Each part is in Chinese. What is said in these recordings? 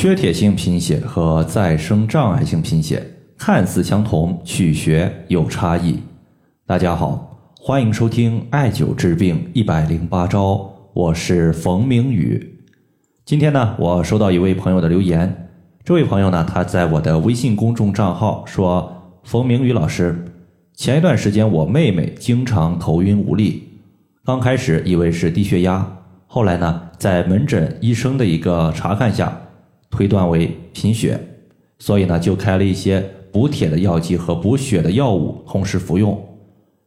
缺铁性贫血和再生障碍性贫血看似相同，取穴有差异。大家好，欢迎收听艾灸治病一百零八招，我是冯明宇。今天呢，我收到一位朋友的留言，这位朋友呢，他在我的微信公众账号说：“冯明宇老师，前一段时间我妹妹经常头晕无力，刚开始以为是低血压，后来呢，在门诊医生的一个查看下。”推断为贫血，所以呢就开了一些补铁的药剂和补血的药物，同时服用。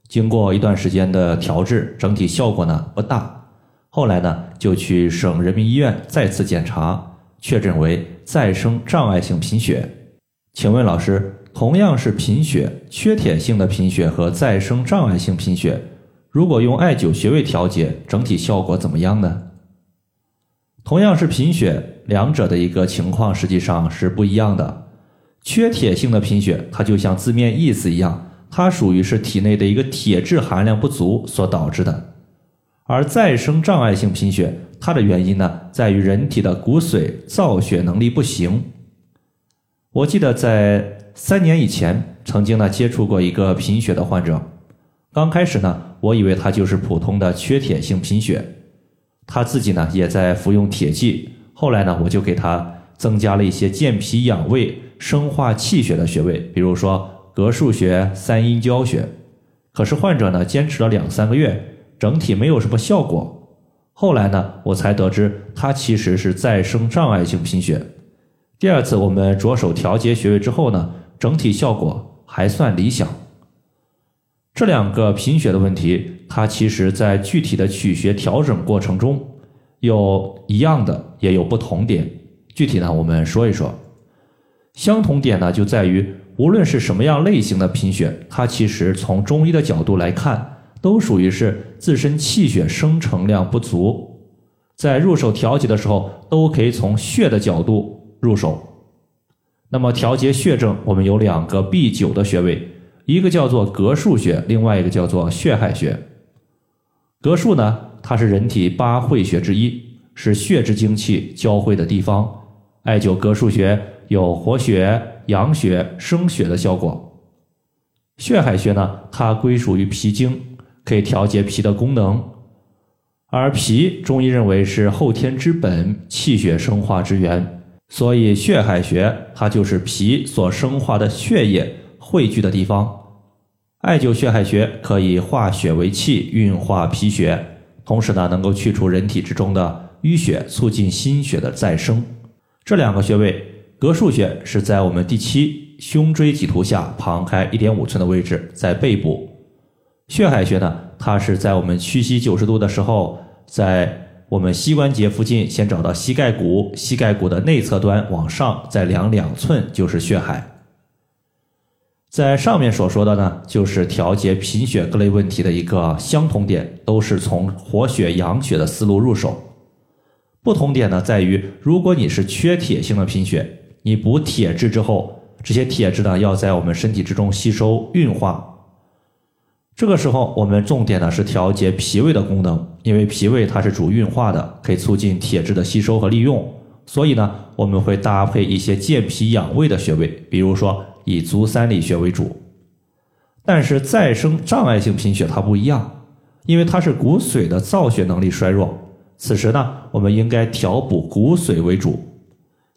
经过一段时间的调治，整体效果呢不大。后来呢就去省人民医院再次检查，确诊为再生障碍性贫血。请问老师，同样是贫血，缺铁性的贫血和再生障碍性贫血，如果用艾灸穴位调节，整体效果怎么样呢？同样是贫血，两者的一个情况实际上是不一样的。缺铁性的贫血，它就像字面意思一样，它属于是体内的一个铁质含量不足所导致的。而再生障碍性贫血，它的原因呢，在于人体的骨髓造血能力不行。我记得在三年以前，曾经呢接触过一个贫血的患者，刚开始呢，我以为他就是普通的缺铁性贫血。他自己呢也在服用铁剂，后来呢我就给他增加了一些健脾养胃、生化气血的穴位，比如说膈腧穴、三阴交穴。可是患者呢坚持了两三个月，整体没有什么效果。后来呢我才得知他其实是再生障碍性贫血。第二次我们着手调节穴位之后呢，整体效果还算理想。这两个贫血的问题。它其实，在具体的取穴调整过程中，有一样的，也有不同点。具体呢，我们说一说。相同点呢，就在于无论是什么样类型的贫血，它其实从中医的角度来看，都属于是自身气血生成量不足。在入手调节的时候，都可以从血的角度入手。那么调节血症，我们有两个必灸的穴位，一个叫做膈腧穴，另外一个叫做血海穴。膈腧呢，它是人体八会穴之一，是血之精气交汇的地方。艾灸膈腧穴有活血、养血、生血的效果。血海穴呢，它归属于脾经，可以调节脾的功能。而脾，中医认为是后天之本，气血生化之源，所以血海穴它就是脾所生化的血液汇聚的地方。艾灸血海穴可以化血为气，运化脾血，同时呢，能够去除人体之中的淤血，促进心血的再生。这两个穴位，膈腧穴是在我们第七胸椎棘突下旁开一点五寸的位置，在背部；血海穴呢，它是在我们屈膝九十度的时候，在我们膝关节附近，先找到膝盖骨，膝盖骨的内侧端往上再量两寸就是血海。在上面所说的呢，就是调节贫血各类问题的一个相同点，都是从活血养血的思路入手。不同点呢，在于如果你是缺铁性的贫血，你补铁质之后，这些铁质呢要在我们身体之中吸收运化。这个时候，我们重点呢是调节脾胃的功能，因为脾胃它是主运化的，可以促进铁质的吸收和利用。所以呢，我们会搭配一些健脾养胃的穴位，比如说。以足三里穴为主，但是再生障碍性贫血它不一样，因为它是骨髓的造血能力衰弱。此时呢，我们应该调补骨髓为主。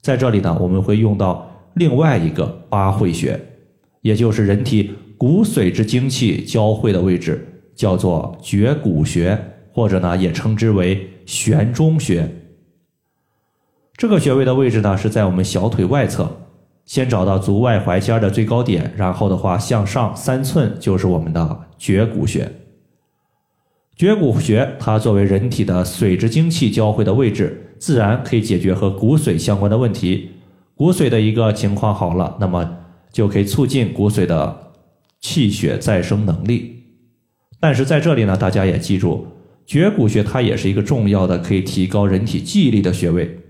在这里呢，我们会用到另外一个八会穴，也就是人体骨髓之精气交汇的位置，叫做绝骨穴，或者呢也称之为悬中穴。这个穴位的位置呢是在我们小腿外侧。先找到足外踝尖的最高点，然后的话向上三寸就是我们的绝骨穴。绝骨穴它作为人体的髓之精气交汇的位置，自然可以解决和骨髓相关的问题。骨髓的一个情况好了，那么就可以促进骨髓的气血再生能力。但是在这里呢，大家也记住，绝骨穴它也是一个重要的可以提高人体记忆力的穴位。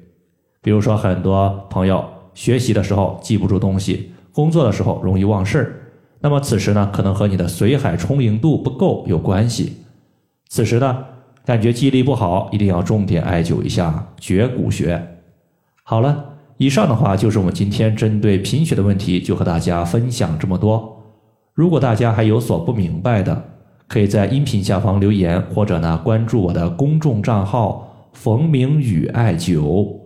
比如说很多朋友。学习的时候记不住东西工作的时候容易忘事儿。那么此时呢可能和你的髓海充盈度不够有关系。此时呢感觉记忆力不好一定要重点艾灸一下绝骨穴好了以上的话就是我们今天针对贫血的问题就和大家分享这么多。如果大家还有所不明白的可以在音频下方留言或者呢关注我的公众账号冯明宇艾灸